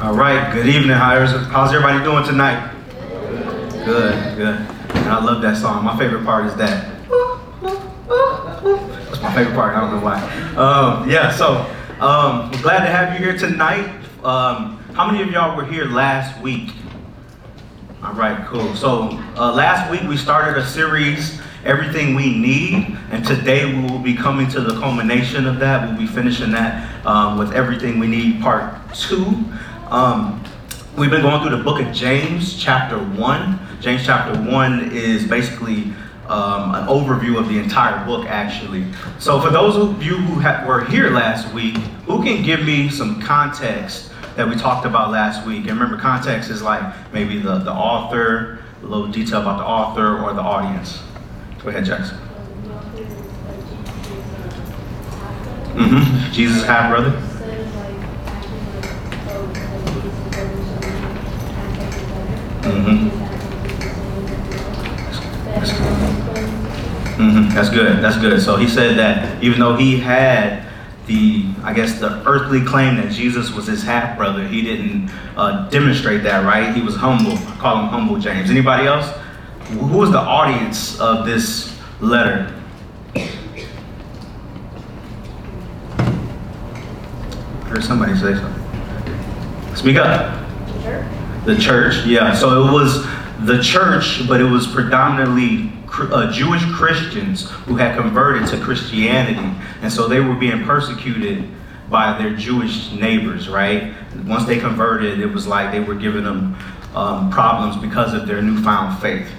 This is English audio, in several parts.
All right, good evening. How's, everybody doing tonight? Good, good. And I love that song. My favorite part is that. That's my favorite part. I don't know why. Um, yeah, so um, glad to have you here tonight. Um, how many of y'all were here last week? All right, cool. So uh, last week we started a series, Everything We Need, and today we will be coming to the culmination of that. We'll be finishing that um, with Everything We Need Part 2. Um, we've been going through the book of James, chapter 1. James chapter 1 is basically um, an overview of the entire book, actually. So, for those of you who were here last week, who can give me some context that we talked about last week? And remember, context is like maybe the, the author, a little detail about the author or the audience. Go ahead, Jackson. Mm-hmm. Jesus' half brother. Mm-hmm. Mm-hmm. That's good. That's good. So he said that even though he had the, I guess, the earthly claim that Jesus was his half brother, he didn't uh, demonstrate that, right? He was humble. I call him humble James. Anybody else? Who was the audience of this letter? I heard somebody say something. Speak up. The church, yeah. So it was the church, but it was predominantly uh, Jewish Christians who had converted to Christianity. And so they were being persecuted by their Jewish neighbors, right? Once they converted, it was like they were giving them um, problems because of their newfound faith.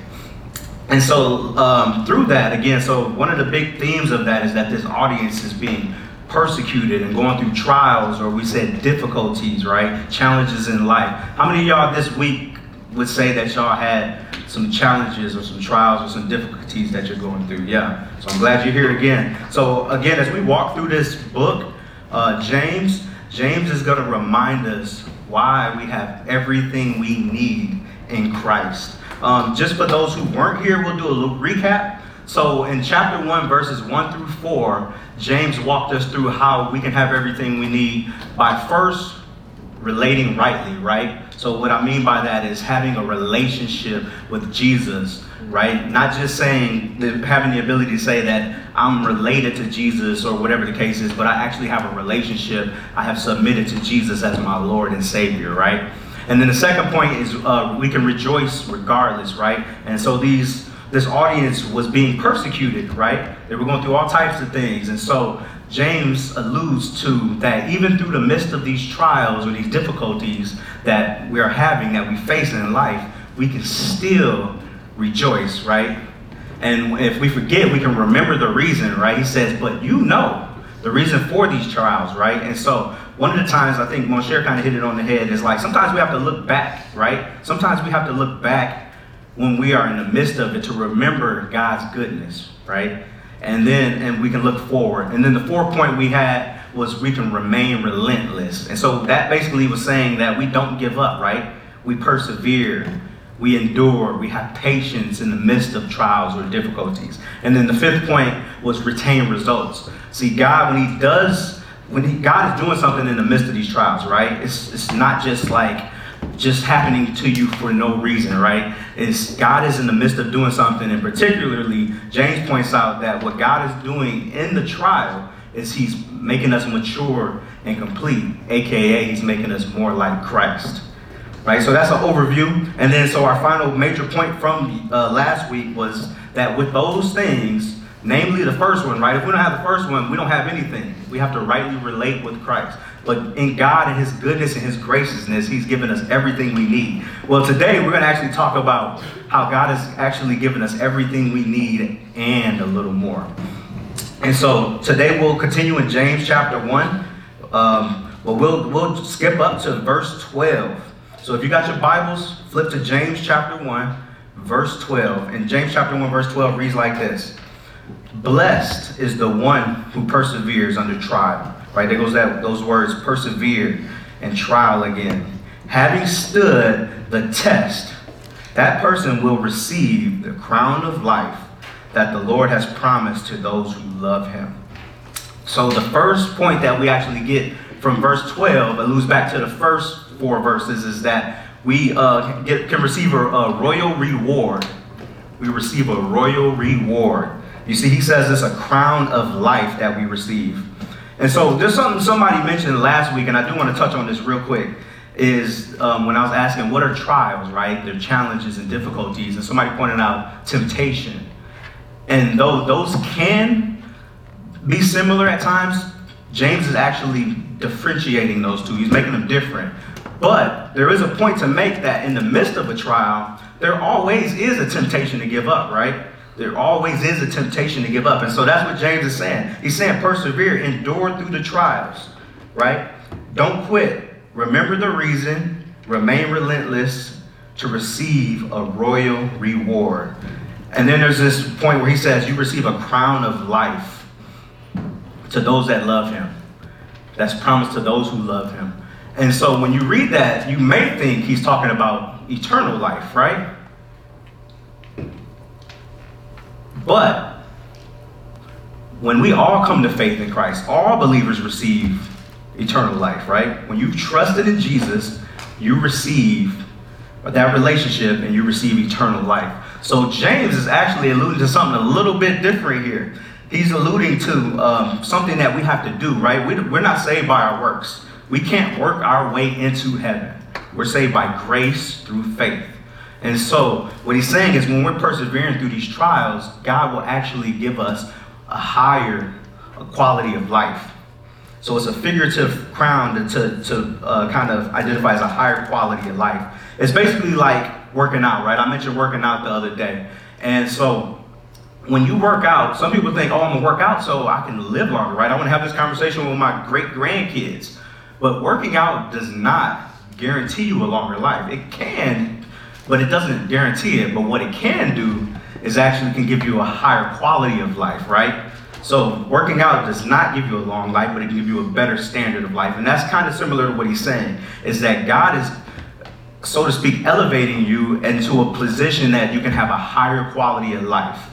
And so um, through that, again, so one of the big themes of that is that this audience is being persecuted and going through trials or we said difficulties, right? Challenges in life. How many of y'all this week would say that y'all had some challenges or some trials or some difficulties that you're going through? Yeah. So I'm glad you're here again. So again, as we walk through this book, uh, James, James is going to remind us why we have everything we need in Christ. Um, just for those who weren't here, we'll do a little recap. So in chapter 1, verses 1 through 4, James walked us through how we can have everything we need by first relating rightly, right? So what I mean by that is having a relationship with Jesus, right? Not just saying having the ability to say that I'm related to Jesus or whatever the case is, but I actually have a relationship. I have submitted to Jesus as my Lord and Savior, right? And then the second point is uh, we can rejoice regardless, right? And so these this audience was being persecuted, right? They were going through all types of things. And so James alludes to that even through the midst of these trials or these difficulties that we are having, that we face in life, we can still rejoice, right? And if we forget, we can remember the reason, right? He says, but you know the reason for these trials, right? And so one of the times I think Moshe kind of hit it on the head is like sometimes we have to look back, right? Sometimes we have to look back when we are in the midst of it to remember God's goodness, right? And then and we can look forward. And then the fourth point we had was we can remain relentless. And so that basically was saying that we don't give up, right? We persevere, we endure, we have patience in the midst of trials or difficulties. And then the fifth point was retain results. See, God, when He does, when he, God is doing something in the midst of these trials, right? It's, it's not just like just happening to you for no reason, right? It's God is in the midst of doing something, and particularly James points out that what God is doing in the trial is He's making us mature and complete, aka He's making us more like Christ. Right, so that's an overview, and then so our final major point from uh, last week was that with those things, Namely, the first one, right? If we don't have the first one, we don't have anything. We have to rightly relate with Christ. But in God and His goodness and His graciousness, He's given us everything we need. Well, today we're going to actually talk about how God has actually given us everything we need and a little more. And so today we'll continue in James chapter 1. Um, but we'll, we'll skip up to verse 12. So if you got your Bibles, flip to James chapter 1, verse 12. And James chapter 1, verse 12 reads like this. Blessed is the one who perseveres under trial. Right? There goes that those words, persevere and trial again. Having stood the test, that person will receive the crown of life that the Lord has promised to those who love him. So the first point that we actually get from verse 12 alludes back to the first four verses is that we uh, get, can receive a, a royal reward. We receive a royal reward. You see, he says it's a crown of life that we receive. And so there's something somebody mentioned last week, and I do want to touch on this real quick, is um, when I was asking what are trials, right? They're challenges and difficulties. And somebody pointed out temptation. And though those can be similar at times, James is actually differentiating those two. He's making them different. But there is a point to make that in the midst of a trial, there always is a temptation to give up, right? There always is a temptation to give up. And so that's what James is saying. He's saying persevere, endure through the trials, right? Don't quit. Remember the reason, remain relentless to receive a royal reward. And then there's this point where he says, You receive a crown of life to those that love him. That's promised to those who love him. And so when you read that, you may think he's talking about eternal life, right? But when we all come to faith in Christ, all believers receive eternal life, right? When you've trusted in Jesus, you receive that relationship and you receive eternal life. So James is actually alluding to something a little bit different here. He's alluding to um, something that we have to do, right? We, we're not saved by our works. We can't work our way into heaven. We're saved by grace through faith. And so, what he's saying is when we're persevering through these trials, God will actually give us a higher quality of life. So, it's a figurative crown to, to uh, kind of identify as a higher quality of life. It's basically like working out, right? I mentioned working out the other day. And so, when you work out, some people think, oh, I'm gonna work out so I can live longer, right? I wanna have this conversation with my great grandkids. But working out does not guarantee you a longer life. It can but it doesn't guarantee it. But what it can do is actually can give you a higher quality of life, right? So working out does not give you a long life, but it can give you a better standard of life. And that's kind of similar to what he's saying, is that God is, so to speak, elevating you into a position that you can have a higher quality of life.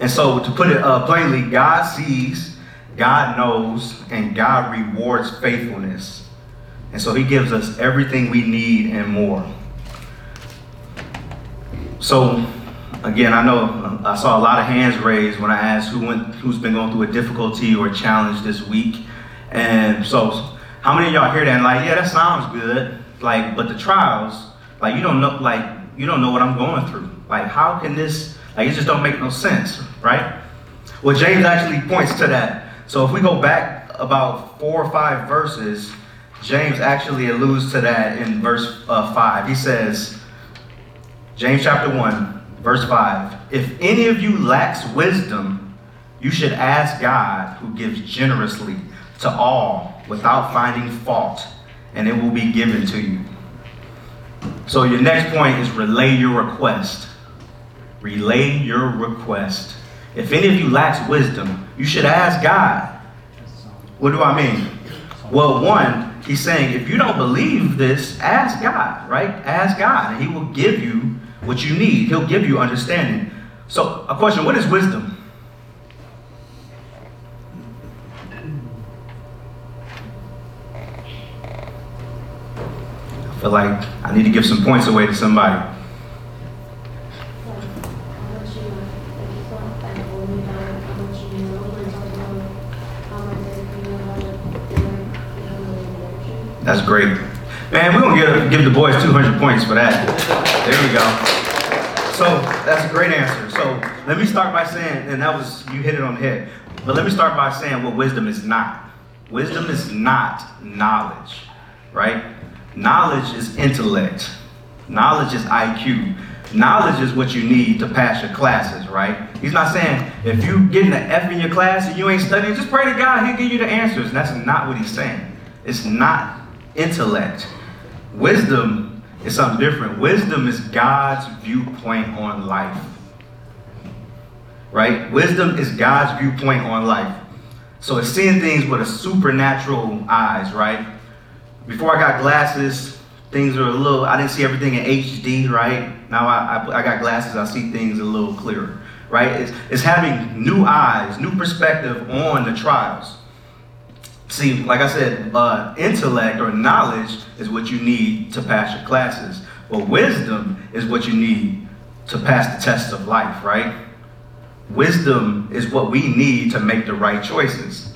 And so to put it uh, plainly, God sees, God knows, and God rewards faithfulness. And so he gives us everything we need and more. So, again, I know I saw a lot of hands raised when I asked who went, who's been going through a difficulty or a challenge this week. And so, how many of y'all hear that and like, yeah, that sounds good. Like, but the trials, like you don't know, like you don't know what I'm going through. Like, how can this? Like, it just don't make no sense, right? Well, James actually points to that. So if we go back about four or five verses, James actually alludes to that in verse uh, five. He says, James chapter 1, verse 5. If any of you lacks wisdom, you should ask God, who gives generously to all without finding fault, and it will be given to you. So, your next point is relay your request. Relay your request. If any of you lacks wisdom, you should ask God. What do I mean? Well, one, he's saying if you don't believe this, ask God, right? Ask God, and he will give you what you need. He'll give you understanding. So, a question what is wisdom? I feel like I need to give some points away to somebody. That's great. Man, we're going to give, the boys 200 points for that. There we go. So that's a great answer. So let me start by saying, and that was, you hit it on the head. But let me start by saying what wisdom is not. Wisdom is not knowledge, right? Knowledge is intellect. Knowledge is IQ. Knowledge is what you need to pass your classes, right? He's not saying if you getting an F in your class and you ain't studying, just pray to God, He'll give you the answers. That's not what he's saying. It's not intellect. Wisdom is something different. Wisdom is God's viewpoint on life. Right? Wisdom is God's viewpoint on life. So it's seeing things with a supernatural eyes, right? Before I got glasses, things were a little, I didn't see everything in HD, right? Now I, I, I got glasses, I see things a little clearer, right? It's, it's having new eyes, new perspective on the trials. See, like I said, uh, intellect or knowledge is what you need to pass your classes. But wisdom is what you need to pass the test of life, right? Wisdom is what we need to make the right choices.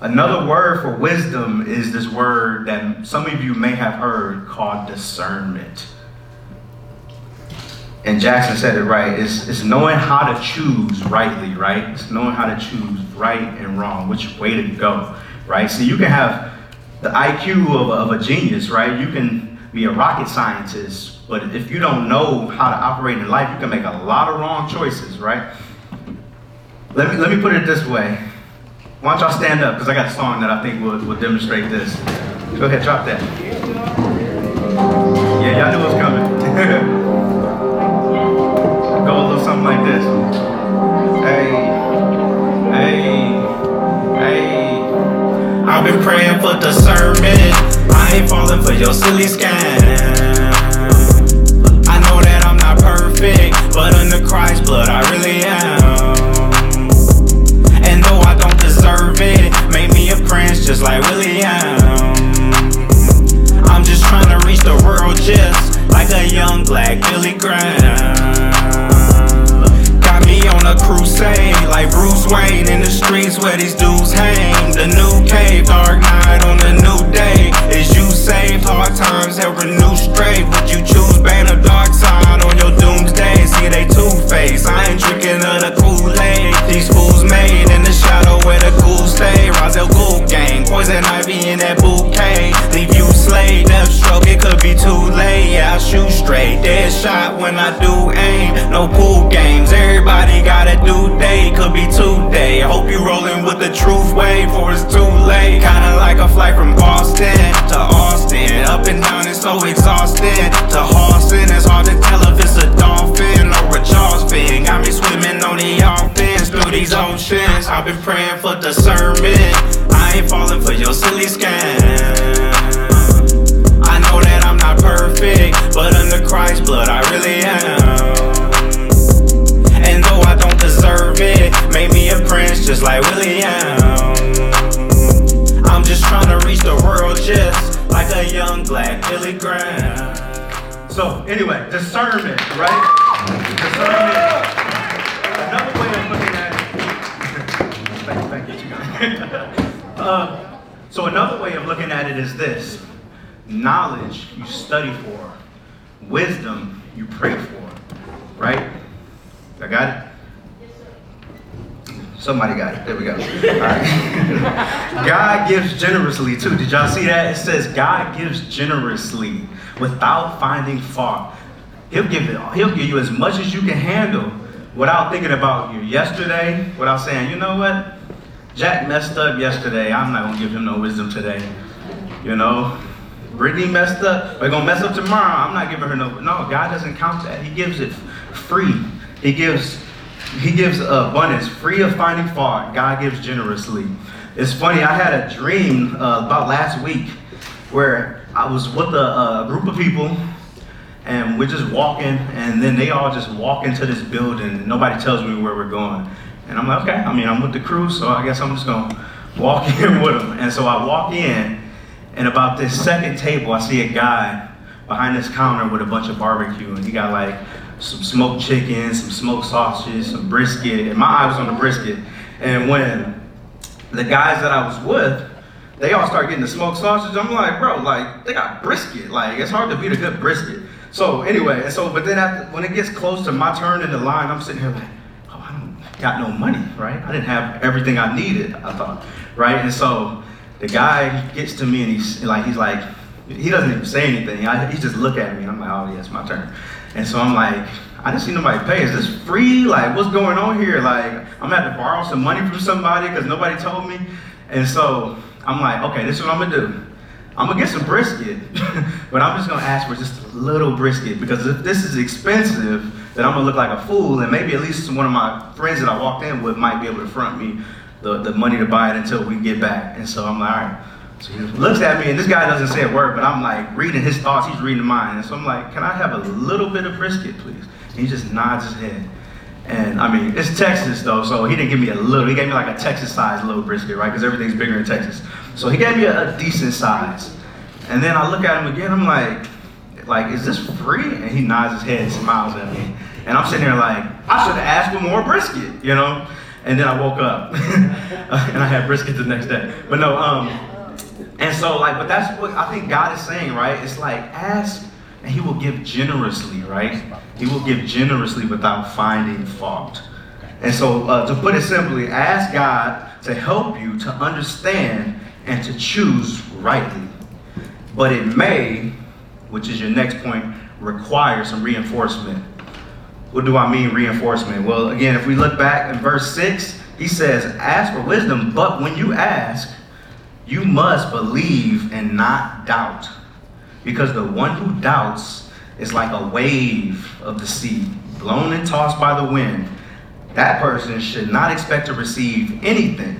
Another word for wisdom is this word that some of you may have heard called discernment. And Jackson said it right. It's, it's knowing how to choose rightly, right? It's knowing how to choose right and wrong, which way to go, right? So you can have the IQ of a, of a genius, right? You can be a rocket scientist, but if you don't know how to operate in life, you can make a lot of wrong choices, right? Let me, let me put it this way. Why don't y'all stand up? Because I got a song that I think will, will demonstrate this. Go ahead, drop that. Yeah, y'all knew it was coming. Go a little something like this. I've been praying for discernment. I ain't falling for your silly scam. I know that I'm not perfect, but under Christ's blood, I really am. And though I don't deserve it, make me a prince just like William. I'm just trying to reach the world just like a young black Billy Graham. A crusade like Bruce Wayne in the streets where these dudes hang. The new cave, dark knight on the new day. Is you saved? Hard times have renewed straight. And down, it's so exhausting. It's hard to tell if it's a dolphin or a jaws fin. Got me swimming on the offense through these oceans. I've been praying for discernment. I ain't falling for your silly scam. I know that I'm not perfect, but under Christ's blood, I really am. And though I don't deserve it, make me a prince just like William. I'm just trying to reach the young black Billy Graham. So anyway, discernment, right? Discernment. Another way of looking at it. thank, you, thank you, uh, so another way of looking at it is this: knowledge you study for, wisdom you pray for, right? I got it. Somebody got it. There we go. God gives generously too. Did y'all see that? It says God gives generously without finding fault. He'll give it. He'll give you as much as you can handle without thinking about you yesterday, without saying, you know what, Jack messed up yesterday. I'm not gonna give him no wisdom today. You know, Brittany messed up. We're gonna mess up tomorrow. I'm not giving her no. No, God doesn't count that. He gives it free. He gives. He gives abundance, free of finding fault. God gives generously. It's funny. I had a dream uh, about last week where I was with a, a group of people, and we're just walking, and then they all just walk into this building. Nobody tells me where we're going, and I'm like, okay. I mean, I'm with the crew, so I guess I'm just gonna walk in with them. And so I walk in, and about this second table, I see a guy behind this counter with a bunch of barbecue, and he got like some smoked chicken, some smoked sausages, some brisket, and my eye was on the brisket. And when the guys that I was with, they all start getting the smoked sausage, I'm like, bro, like they got brisket. Like it's hard to beat a good brisket. So anyway, and so but then after, when it gets close to my turn in the line, I'm sitting here like, oh, I don't got no money, right? I didn't have everything I needed, I thought, right? And so the guy gets to me and he's like, he's like, he doesn't even say anything. I, he just look at me and I'm like, oh yeah, it's my turn. And so I'm like, I didn't see nobody pay. Is this free? Like, what's going on here? Like, I'm gonna have to borrow some money from somebody because nobody told me. And so I'm like, okay, this is what I'm gonna do. I'm gonna get some brisket, but I'm just gonna ask for just a little brisket because if this is expensive, then I'm gonna look like a fool, and maybe at least one of my friends that I walked in with might be able to front me the, the money to buy it until we get back. And so I'm like, all right. So he looks at me, and this guy doesn't say a word, but I'm like reading his thoughts, he's reading mine. And so I'm like, can I have a little bit of brisket, please? And he just nods his head. And I mean, it's Texas though, so he didn't give me a little, he gave me like a Texas sized little brisket, right? Because everything's bigger in Texas. So he gave me a, a decent size. And then I look at him again, I'm like, like, is this free? And he nods his head and smiles at me. And I'm sitting there like, I should have asked for more brisket, you know? And then I woke up and I had brisket the next day. But no, um, and so like, but that's what I think God is saying, right? It's like, ask and he will give generously, right? He will give generously without finding fault. And so, uh, to put it simply, ask God to help you to understand and to choose rightly. But it may, which is your next point, require some reinforcement. What do I mean, reinforcement? Well, again, if we look back in verse 6, he says, Ask for wisdom, but when you ask, you must believe and not doubt. Because the one who doubts is like a wave of the sea, blown and tossed by the wind. That person should not expect to receive anything.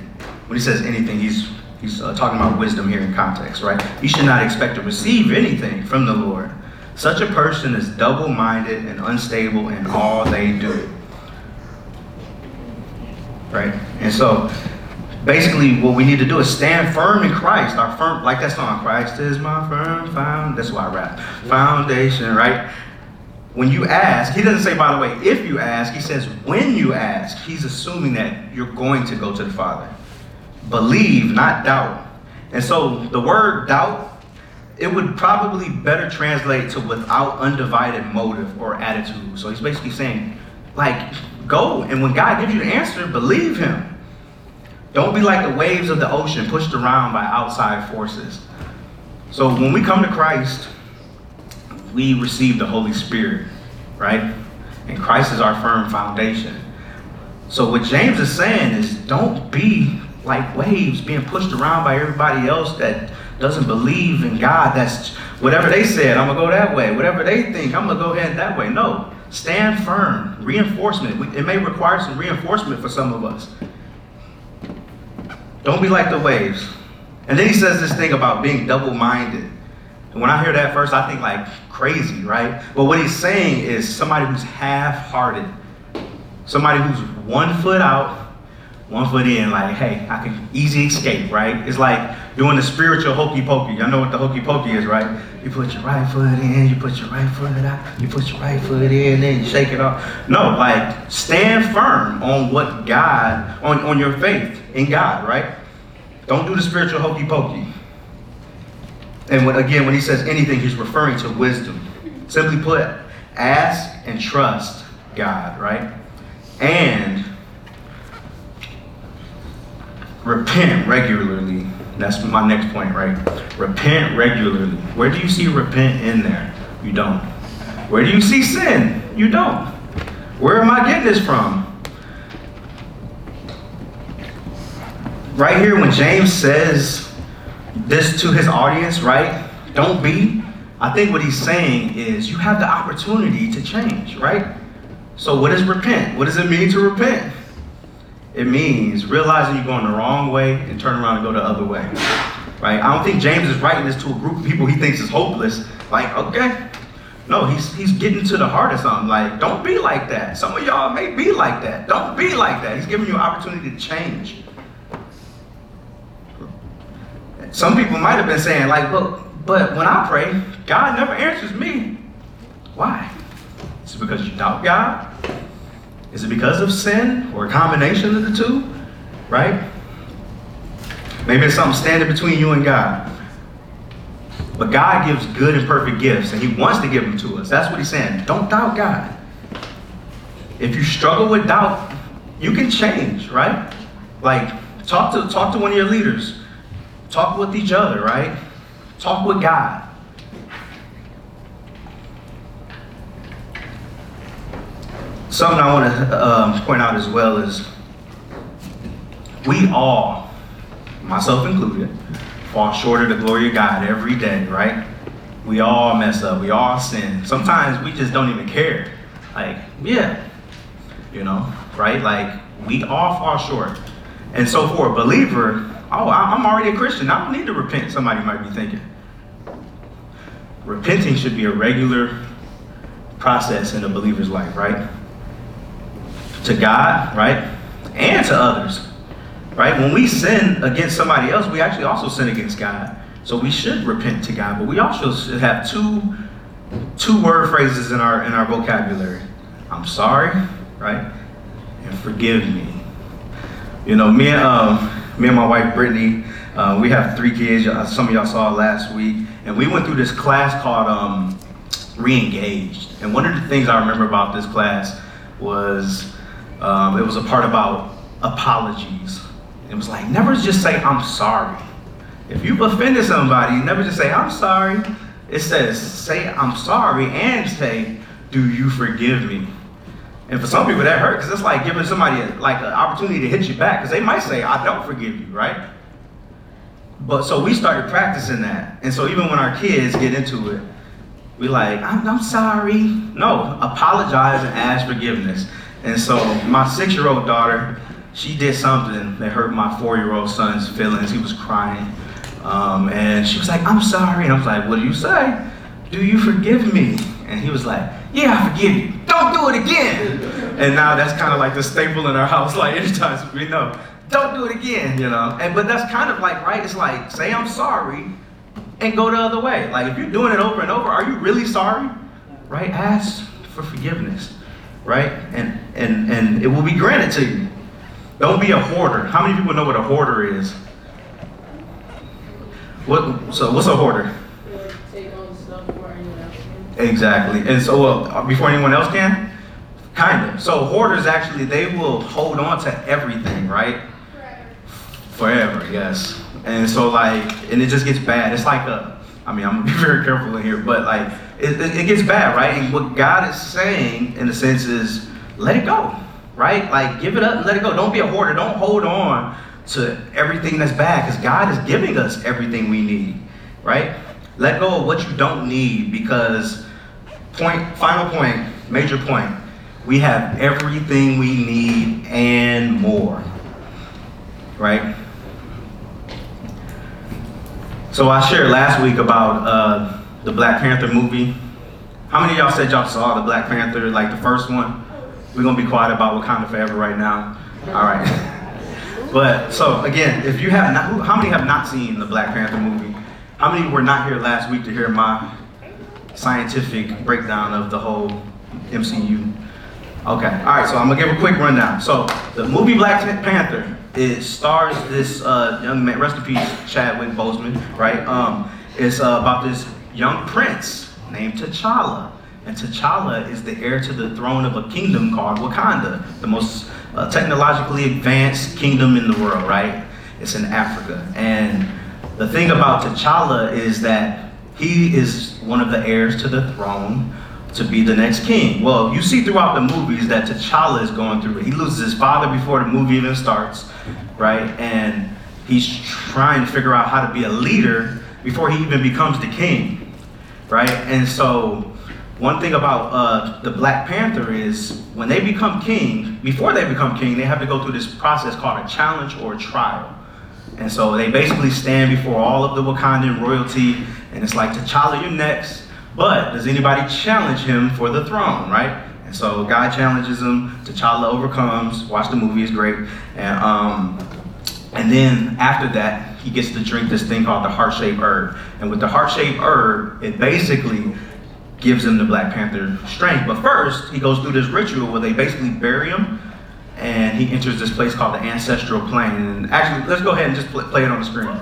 When he says anything, he's he's uh, talking about wisdom here in context, right? You should not expect to receive anything from the Lord. Such a person is double-minded and unstable in all they do. Right? And so basically what we need to do is stand firm in Christ. Our firm, like that song, Christ is my firm found. That's why I rap. Foundation, right? When you ask, he doesn't say, by the way, if you ask, he says, when you ask, he's assuming that you're going to go to the Father. Believe, not doubt. And so the word doubt, it would probably better translate to without undivided motive or attitude. So he's basically saying, like, go, and when God gives you the answer, believe him. Don't be like the waves of the ocean pushed around by outside forces. So when we come to Christ, we receive the Holy Spirit, right? And Christ is our firm foundation. So what James is saying is don't be like waves being pushed around by everybody else that doesn't believe in God. That's whatever they said, I'm gonna go that way. Whatever they think, I'm gonna go ahead that way. No, stand firm. Reinforcement. It may require some reinforcement for some of us. Don't be like the waves. And then he says this thing about being double minded. And when I hear that first, I think like crazy, right? But what he's saying is somebody who's half hearted, somebody who's one foot out, one foot in, like, hey, I can easy escape, right? It's like doing the spiritual hokey pokey. Y'all know what the hokey pokey is, right? You put your right foot in, you put your right foot out, you put your right foot in, then you shake it off. No, like stand firm on what God, on, on your faith in God, right? Don't do the spiritual hokey pokey. And when, again, when he says anything, he's referring to wisdom. Simply put, ask and trust God, right? And repent regularly. That's my next point, right? Repent regularly. Where do you see repent in there? You don't. Where do you see sin? You don't. Where am I getting this from? Right here, when James says this to his audience, right? Don't be. I think what he's saying is you have the opportunity to change, right? So, what is repent? What does it mean to repent? It means realizing you're going the wrong way and turn around and go the other way. Right? I don't think James is writing this to a group of people he thinks is hopeless. Like, okay. No, he's he's getting to the heart of something. Like, don't be like that. Some of y'all may be like that. Don't be like that. He's giving you an opportunity to change. Some people might have been saying, like, but but when I pray, God never answers me. Why? Is it because you doubt God? Is it because of sin or a combination of the two? Right? Maybe it's something standing between you and God. But God gives good and perfect gifts, and He wants to give them to us. That's what He's saying. Don't doubt God. If you struggle with doubt, you can change, right? Like talk to talk to one of your leaders. Talk with each other, right? Talk with God. Something I want to um, point out as well is we all, myself included, fall short of the glory of God every day, right? We all mess up. We all sin. Sometimes we just don't even care. Like, yeah, you know, right? Like, we all fall short. And so for a believer, oh, I'm already a Christian. I don't need to repent, somebody might be thinking. Repenting should be a regular process in a believer's life, right? To God, right? And to others. right? When we sin against somebody else, we actually also sin against God. So we should repent to God, but we also should have two two word phrases in our in our vocabulary. I'm sorry, right? And forgive me. You know, me and um, me and my wife Brittany, uh, we have three kids. Some of y'all saw last week, and we went through this class called um, Reengaged. And one of the things I remember about this class was um, it was a part about apologies. It was like never just say I'm sorry. If you've offended somebody, never just say I'm sorry. It says say I'm sorry and say do you forgive me. And for some people that hurt because it's like giving somebody a, like an opportunity to hit you back because they might say I don't forgive you, right? But so we started practicing that, and so even when our kids get into it, we like I'm, I'm sorry. No, apologize and ask forgiveness. And so my six-year-old daughter, she did something that hurt my four-year-old son's feelings. He was crying. Um, and she was like, I'm sorry. And I was like, what do you say? Do you forgive me? And he was like, yeah, I forgive you. Don't do it again. And now that's kind of like the staple in our house. Like anytime we know, don't do it again, you know. And but that's kind of like right. It's like say I'm sorry, and go the other way. Like if you're doing it over and over, are you really sorry? Right? Ask for forgiveness right? And and and it will be granted to you. Don't be a hoarder. How many people know what a hoarder is? What? So what's a hoarder? Exactly. And so uh, before anyone else can, kind of. So hoarders actually they will hold on to everything, right? Forever. Forever, yes. And so like, and it just gets bad. It's like a. I mean, I'm gonna be very careful in here, but like it, it, gets bad, right? And what God is saying, in a sense, is let it go, right? Like give it up and let it go. Don't be a hoarder. Don't hold on to everything that's bad, because God is giving us everything we need, right? Let go of what you don't need, because point, final point, major point, we have everything we need and more, right? So I shared last week about. Uh, the Black Panther movie. How many of y'all said y'all saw the Black Panther, like the first one? We're gonna be quiet about Wakanda Forever right now. All right. but so again, if you have not, how many have not seen the Black Panther movie? How many were not here last week to hear my scientific breakdown of the whole MCU? Okay, all right, so I'm gonna give a quick rundown. So the movie Black Panther, it stars this uh, young man, rest in peace, Chadwick Boseman, right? Um, it's uh, about this young prince named T'Challa. And T'Challa is the heir to the throne of a kingdom called Wakanda, the most uh, technologically advanced kingdom in the world, right? It's in Africa. And the thing about T'Challa is that he is one of the heirs to the throne to be the next king. Well, you see throughout the movies that T'Challa is going through. He loses his father before the movie even starts, right? And he's trying to figure out how to be a leader before he even becomes the king right? And so one thing about uh, the Black Panther is when they become king, before they become king, they have to go through this process called a challenge or a trial. And so they basically stand before all of the Wakandan royalty, and it's like, T'Challa, you're next. But does anybody challenge him for the throne, right? And so God challenges him, T'Challa overcomes. Watch the movie, it's great. And um, and then after that, he gets to drink this thing called the heart-shaped herb. And with the heart-shaped herb, it basically gives him the Black Panther strength. But first, he goes through this ritual where they basically bury him, and he enters this place called the ancestral plane. And actually, let's go ahead and just play it on the screen.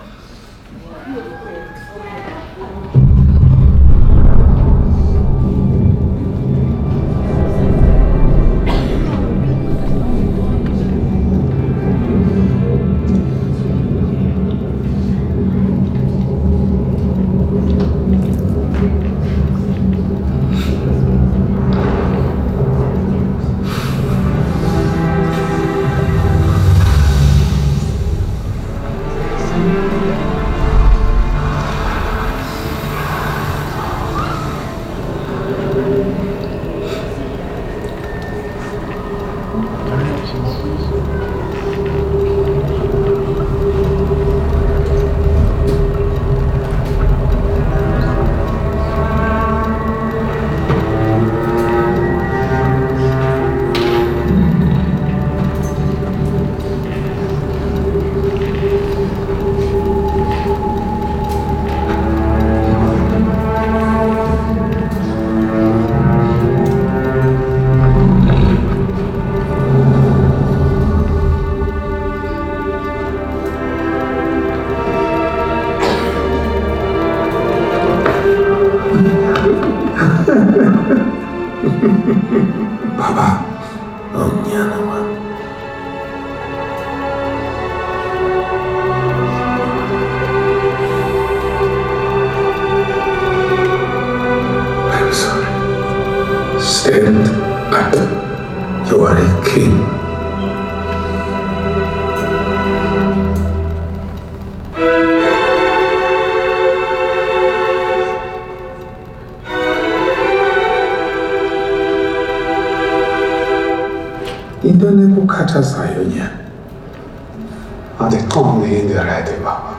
Andiqonde indiraythi baba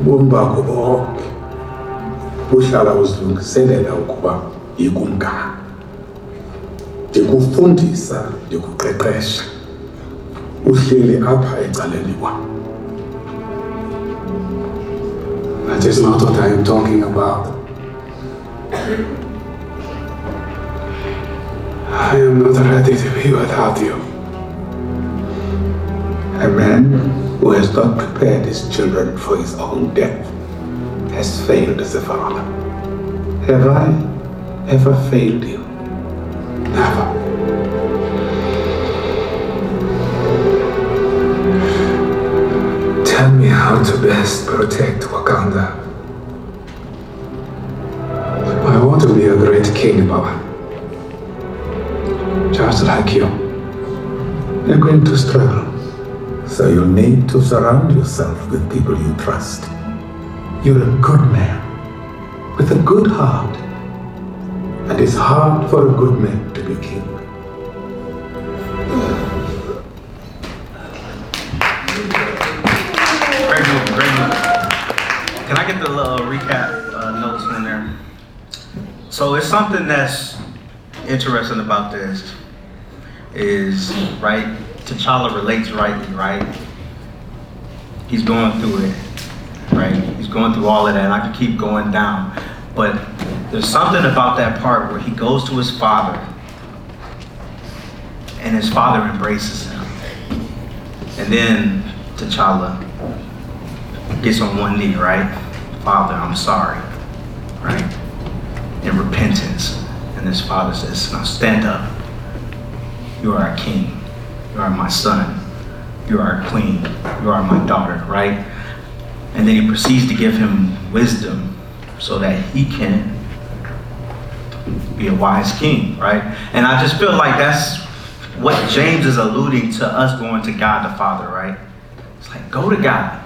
ubomi bakho bonke buhlala uzilungiselela ukuba yikumkani ndikufundisa ndikuqeqesha uhleli apha ecaleni kwam that is not what i am talking about. I am not ready to be without you. A man who has not prepared his children for his own death has failed as a father. Have I ever failed you? Never. Tell me how to best protect Wakanda. I want to be a great king, Baba just like you. You're going to struggle. So you need to surround yourself with people you trust. You're a good man with a good heart. And it's hard for a good man to be king. Great movie, great movie. Can I get the uh, recap uh, notes in there? So it's something that's interesting about this is right. T'Challa relates rightly, right? He's going through it, right? He's going through all of that. And I could keep going down, but there's something about that part where he goes to his father, and his father embraces him, and then T'Challa gets on one knee, right? Father, I'm sorry, right? In repentance. And his father says, Now stand up. You are a king. You are my son. You are queen. You are my daughter, right? And then he proceeds to give him wisdom so that he can be a wise king, right? And I just feel like that's what James is alluding to us going to God the Father, right? It's like, go to God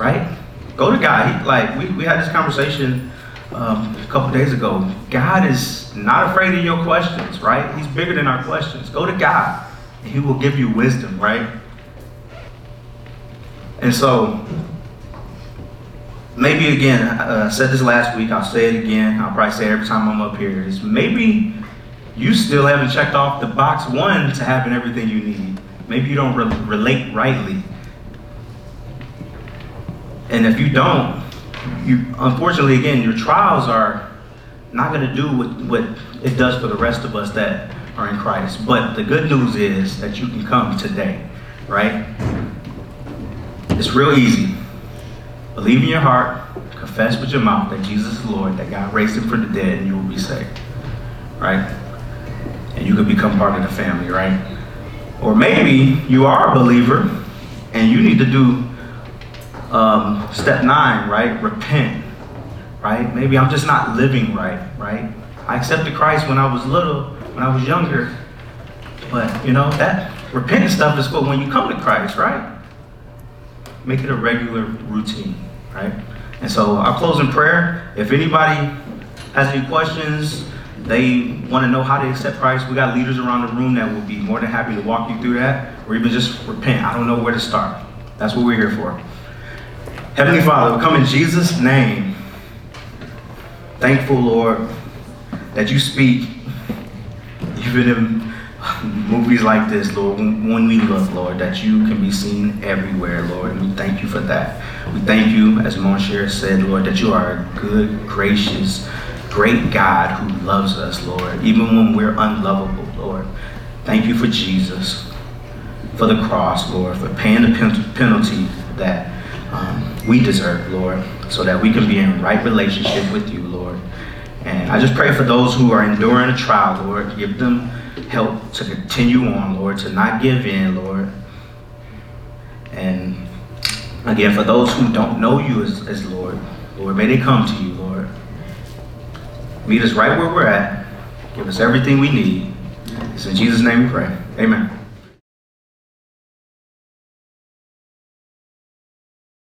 right? Go to God. He, like we, we had this conversation um, a couple days ago. God is not afraid of your questions, right? He's bigger than our questions. Go to God, He will give you wisdom, right? And so, maybe again, uh, I said this last week. I'll say it again. I'll probably say it every time I'm up here. Is maybe you still haven't checked off the box one to having everything you need. Maybe you don't re- relate rightly and if you don't, you unfortunately again your trials are not going to do what, what it does for the rest of us that are in Christ. But the good news is that you can come today, right? It's real easy. Believe in your heart, confess with your mouth that Jesus is Lord, that God raised him from the dead, and you will be saved, right? And you can become part of the family, right? Or maybe you are a believer and you need to do um, step nine, right? Repent, right? Maybe I'm just not living right, right? I accepted Christ when I was little, when I was younger, but you know that repenting stuff is for when you come to Christ, right? Make it a regular routine, right? And so I'll close in prayer. If anybody has any questions, they want to know how to accept Christ, we got leaders around the room that will be more than happy to walk you through that, or even just repent. I don't know where to start. That's what we're here for. Heavenly Father, we come in Jesus' name. Thankful, Lord, that you speak even in movies like this, Lord, when we look, Lord, that you can be seen everywhere, Lord. And we thank you for that. We thank you, as Monshare said, Lord, that you are a good, gracious, great God who loves us, Lord, even when we're unlovable, Lord. Thank you for Jesus, for the cross, Lord, for paying the penalty that um, we deserve, Lord, so that we can be in right relationship with you, Lord. I just pray for those who are enduring a trial, Lord, give them help to continue on, Lord, to not give in, Lord. And again, for those who don't know you as, as Lord, Lord, may they come to you, Lord. Meet us right where we're at. give us everything we need. It's in Jesus' name we pray. Amen.